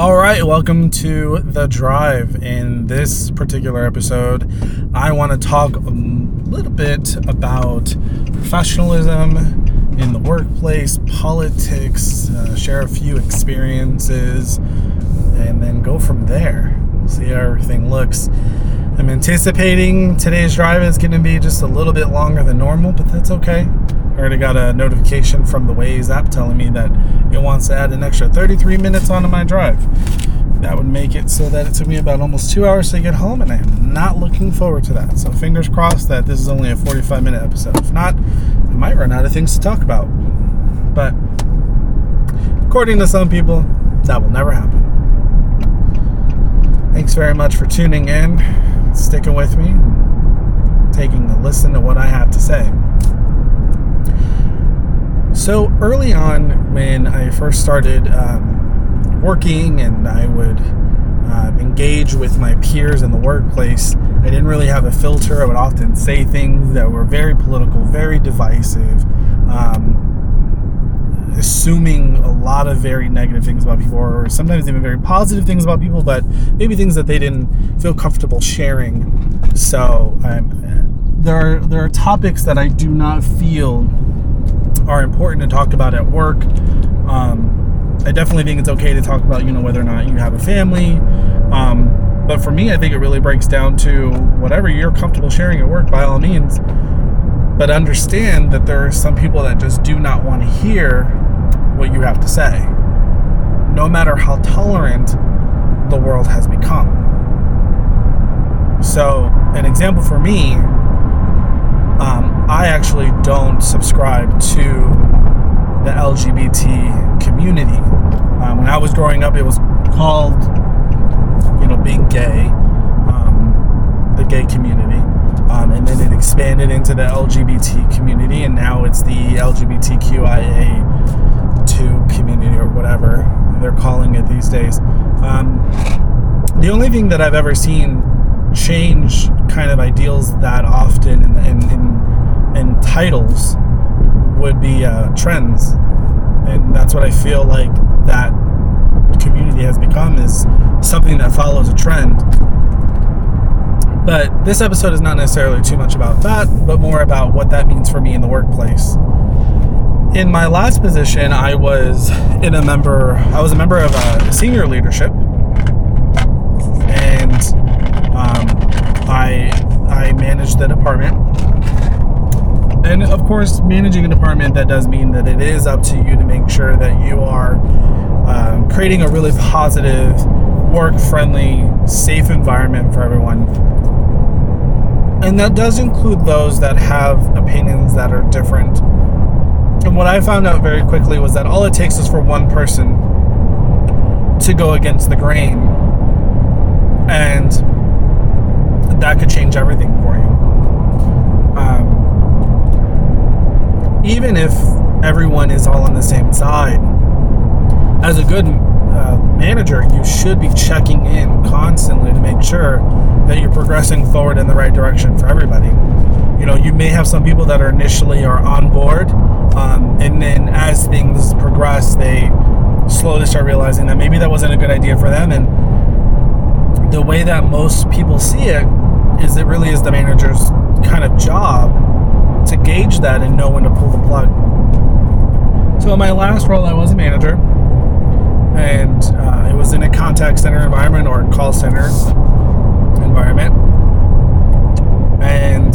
All right, welcome to The Drive. In this particular episode, I want to talk a little bit about professionalism in the workplace, politics, uh, share a few experiences, and then go from there. See how everything looks. I'm anticipating today's drive is going to be just a little bit longer than normal, but that's okay. I already got a notification from the Waze app telling me that it wants to add an extra 33 minutes onto my drive. That would make it so that it took me about almost two hours to get home, and I am not looking forward to that. So, fingers crossed that this is only a 45 minute episode. If not, I might run out of things to talk about. But, according to some people, that will never happen. Thanks very much for tuning in, sticking with me, taking a listen to what I have to say. So early on, when I first started um, working and I would uh, engage with my peers in the workplace, I didn't really have a filter. I would often say things that were very political, very divisive, um, assuming a lot of very negative things about people, or sometimes even very positive things about people, but maybe things that they didn't feel comfortable sharing. So um, there are there are topics that I do not feel are important to talk about at work. Um, I definitely think it's okay to talk about, you know, whether or not you have a family. Um, but for me, I think it really breaks down to whatever you're comfortable sharing at work, by all means. But understand that there are some people that just do not want to hear what you have to say, no matter how tolerant the world has become. So, an example for me um, I actually don't subscribe to the LGBT community. Um, when I was growing up, it was called, you know, being gay, um, the gay community. Um, and then it expanded into the LGBT community, and now it's the LGBTQIA2 community or whatever they're calling it these days. Um, the only thing that I've ever seen change kind of ideals that often in, in, in, in titles would be uh, trends. And that's what I feel like that community has become is something that follows a trend. But this episode is not necessarily too much about that, but more about what that means for me in the workplace. In my last position, I was in a member. I was a member of a senior leadership, and um, I I managed the department, and of course, managing a department that does mean that it is up to you to make sure that you are um, creating a really positive, work-friendly, safe environment for everyone. And that does include those that have opinions that are different. And what I found out very quickly was that all it takes is for one person to go against the grain and that could change everything for you. Um, even if everyone is all on the same side, as a good uh, manager, you should be checking in constantly to make sure that you're progressing forward in the right direction for everybody. You know, you may have some people that are initially are on board, um, and then as things progress, they slowly start realizing that maybe that wasn't a good idea for them, and the way that most people see it is it really is the manager's kind of job to gauge that and know when to pull the plug. So in my last role, I was a manager, and uh, it was in a contact center environment or call center environment. And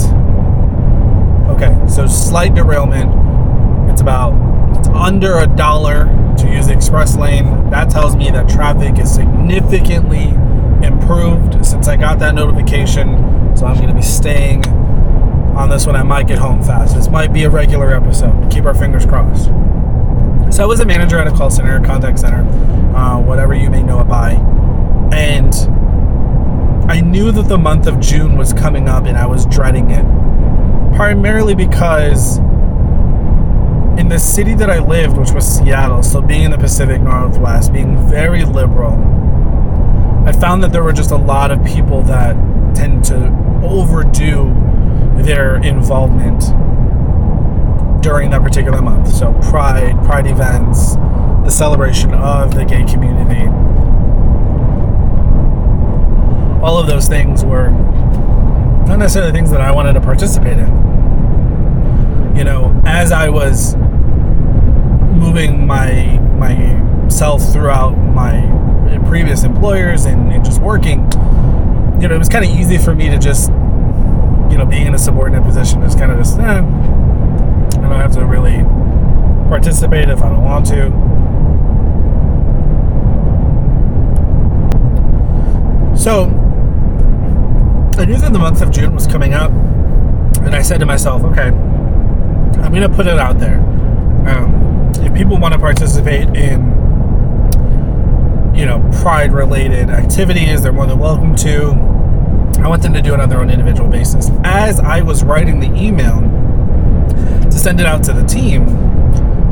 okay, so slight derailment. It's about it's under a dollar to use the express lane. That tells me that traffic is significantly improved since I got that notification. So I'm going to be staying on this one. I might get home fast. This might be a regular episode. Keep our fingers crossed. So I was a manager at a call center, contact center, uh, whatever you may know it by. And I knew that the month of June was coming up and I was dreading it. Primarily because in the city that I lived, which was Seattle, so being in the Pacific Northwest, being very liberal, I found that there were just a lot of people that tend to overdo their involvement during that particular month. So, Pride, Pride events, the celebration of the gay community. all of those things were not necessarily things that I wanted to participate in. You know, as I was moving my myself throughout my previous employers and, and just working, you know, it was kind of easy for me to just, you know, being in a subordinate position, is kind of just, eh, I don't have to really participate if I don't want to. So, I knew that the month of June was coming up, and I said to myself, okay, I'm going to put it out there. Um, if people want to participate in, you know, pride related activities, they're more than welcome to. I want them to do it on their own individual basis. As I was writing the email to send it out to the team,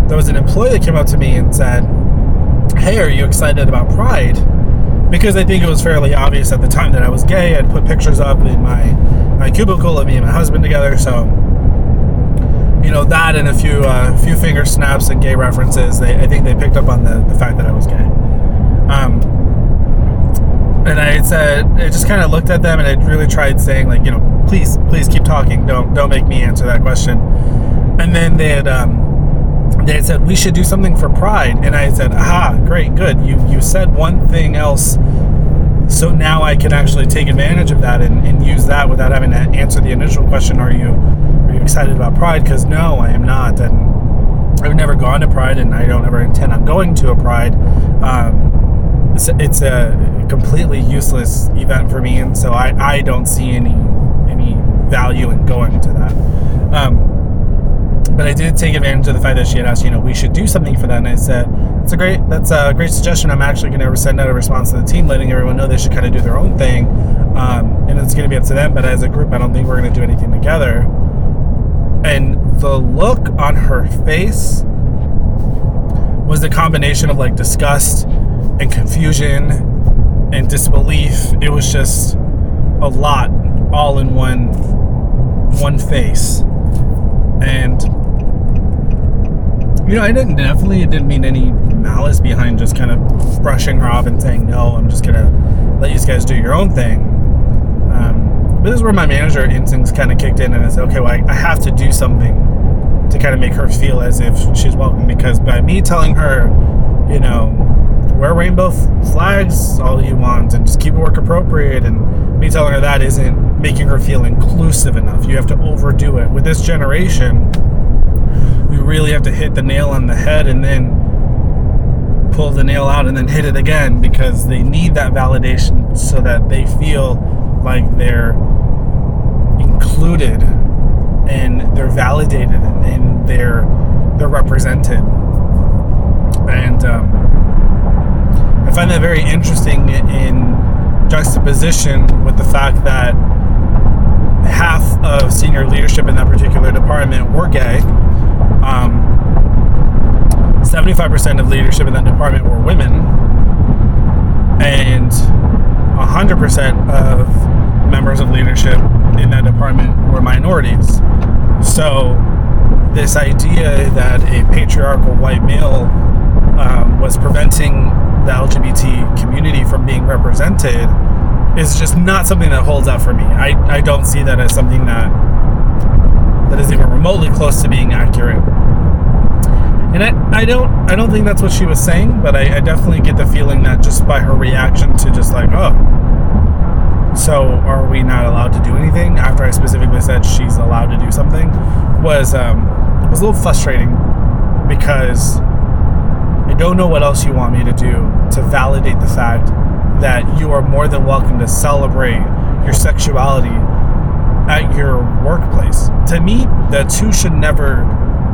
there was an employee that came up to me and said, Hey, are you excited about Pride? Because I think it was fairly obvious at the time that I was gay. I'd put pictures up in my, my cubicle of me and my husband together. So, you know, that and a few uh, few finger snaps and gay references, they, I think they picked up on the, the fact that I was gay. Um, and I said, I just kind of looked at them and I really tried saying, like, you know, please, please keep talking. Don't, don't make me answer that question. And then they had, um, they had said we should do something for pride. And i said aha great good. You you said one thing else. So now i can actually take advantage of that and, and use that without having to answer the initial question are you are you excited about pride? Because no i am not. And i've never gone to pride and i don't ever intend on going to a pride. Um, it's, a completely useless event for me and so i, I don't see any any value in going to that um, but I did take advantage of the fact that she had asked, you know, we should do something for that. And I said, it's a great, that's a great suggestion. I'm actually going to send out a response to the team, letting everyone know they should kind of do their own thing. Um, and it's going to be up to them. But as a group, I don't think we're going to do anything together. And the look on her face was the combination of like disgust and confusion and disbelief. It was just a lot all in one one face. And you know, I didn't definitely, it didn't mean any malice behind just kind of brushing her off and saying, no, I'm just to let you guys do your own thing. Um, but this is where my manager instincts kind of kicked in and I said, okay, well, I, I have to do something to kind of make her feel as if she's welcome because by me telling her, you know, wear rainbow flags all you want and just keep it work appropriate and me telling her that isn't making her feel inclusive enough. You have to overdo it. With this generation, we really have to hit the nail on the head and then pull the nail out and then hit it again because they need that validation so that they feel like they're included and they're validated and they're they're represented and um, I find that very interesting in juxtaposition with the fact that half of senior leadership in that particular department were gay um, 75% of leadership in that department were women, and 100% of members of leadership in that department were minorities. So, this idea that a patriarchal white male was preventing the LGBT community from being represented is just not something that holds up for me. I, I don't see that as something that that is even remotely close to being accurate. And I, I don't I don't think that's what she was saying, but I, I definitely get the feeling that just by her reaction to just like, oh, so are we not allowed to do anything? After I specifically said she's allowed to do something, was um, was a little frustrating because I don't know what else you want me to do to validate the fact that you are more than welcome to celebrate your sexuality at your workplace. To me, the two should never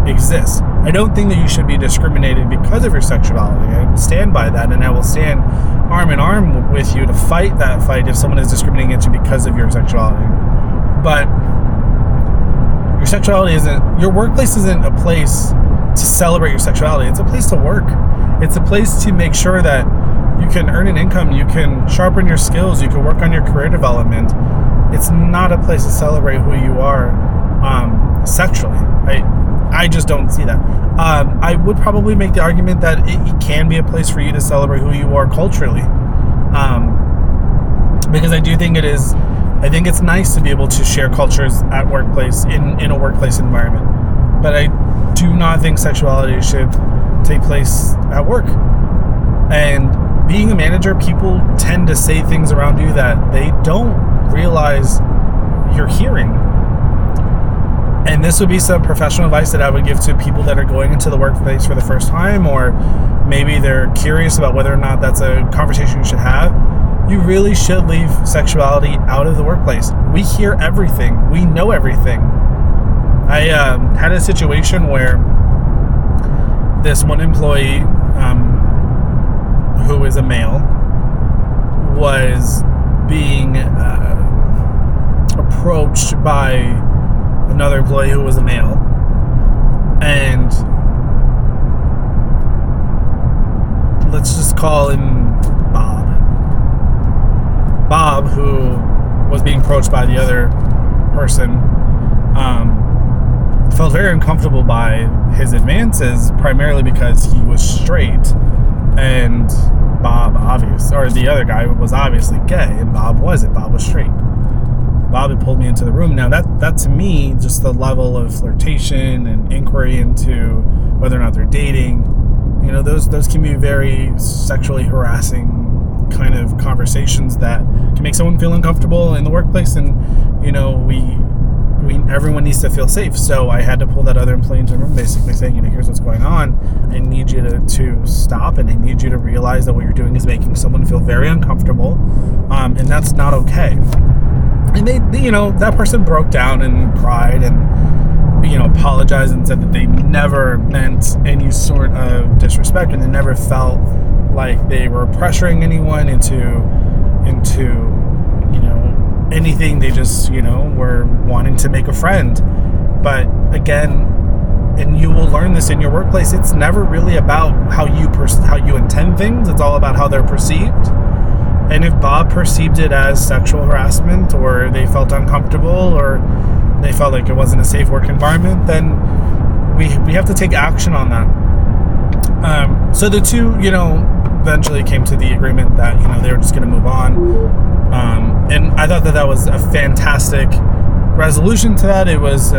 exist. I don't think that you should be discriminated because of your sexuality. I stand by that, and I will stand arm in arm with you to fight that fight if someone is discriminating against you because of your sexuality. But your sexuality isn't, your workplace isn't a place to celebrate your sexuality. It's a place to work. It's a place to make sure that you can earn an income, you can sharpen your skills, you can work on your career development it's not a place to celebrate who you are um, sexually. I, I just don't see that. Um, I would probably make the argument that it, it, can be a place for you to celebrate who you are culturally. Um, because I do think it is. I think it's nice to be able to share cultures at workplace in in a workplace environment, but I do not think sexuality should take place at work. And being a manager, people tend to say things around you that they don't realize you're hearing. And this would be some professional advice that I would give to people that are going into the workplace for the first time, or maybe they're curious about whether or not that's a conversation you should have. You really should leave sexuality out of the workplace. We hear everything, we know everything. I um, had a situation where this one employee, um, who is a male, was being uh, approached by another employee who was a male, and let's just call him Bob. Bob, who was being approached by the other person, um, felt very uncomfortable by his advances, primarily because he was straight, and Bob, obvious, or the other guy was obviously gay, and Bob wasn't. Bob was straight. Bob had pulled me into the room. Now that that to me, just the level of flirtation and inquiry into whether or not they're dating, you know, those those can be very sexually harassing kind of conversations that can make someone feel uncomfortable in the workplace, and you know, we we everyone needs to feel safe. So I had to pull that other employee into the room, basically saying, you know, here's what's going on. I need you to, to stop, and I need you to realize that what you're doing is making someone feel very uncomfortable, um, and that's not okay and they, they, you know that person broke down and cried and you know apologized and said that they never meant any sort of disrespect and they never felt like they were pressuring anyone into into you know anything they just you know were wanting to make a friend but again and you will learn this in your workplace it's never really about how you pers- how you intend things it's all about how they're perceived and if Bob perceived it as sexual harassment or they felt uncomfortable or they felt like it wasn't a safe work environment, then we, we have to take action on that. Um, so the two, you know, eventually came to the agreement that, you know, they were just going to move on. Um, and I thought that that was a fantastic resolution to that. It was a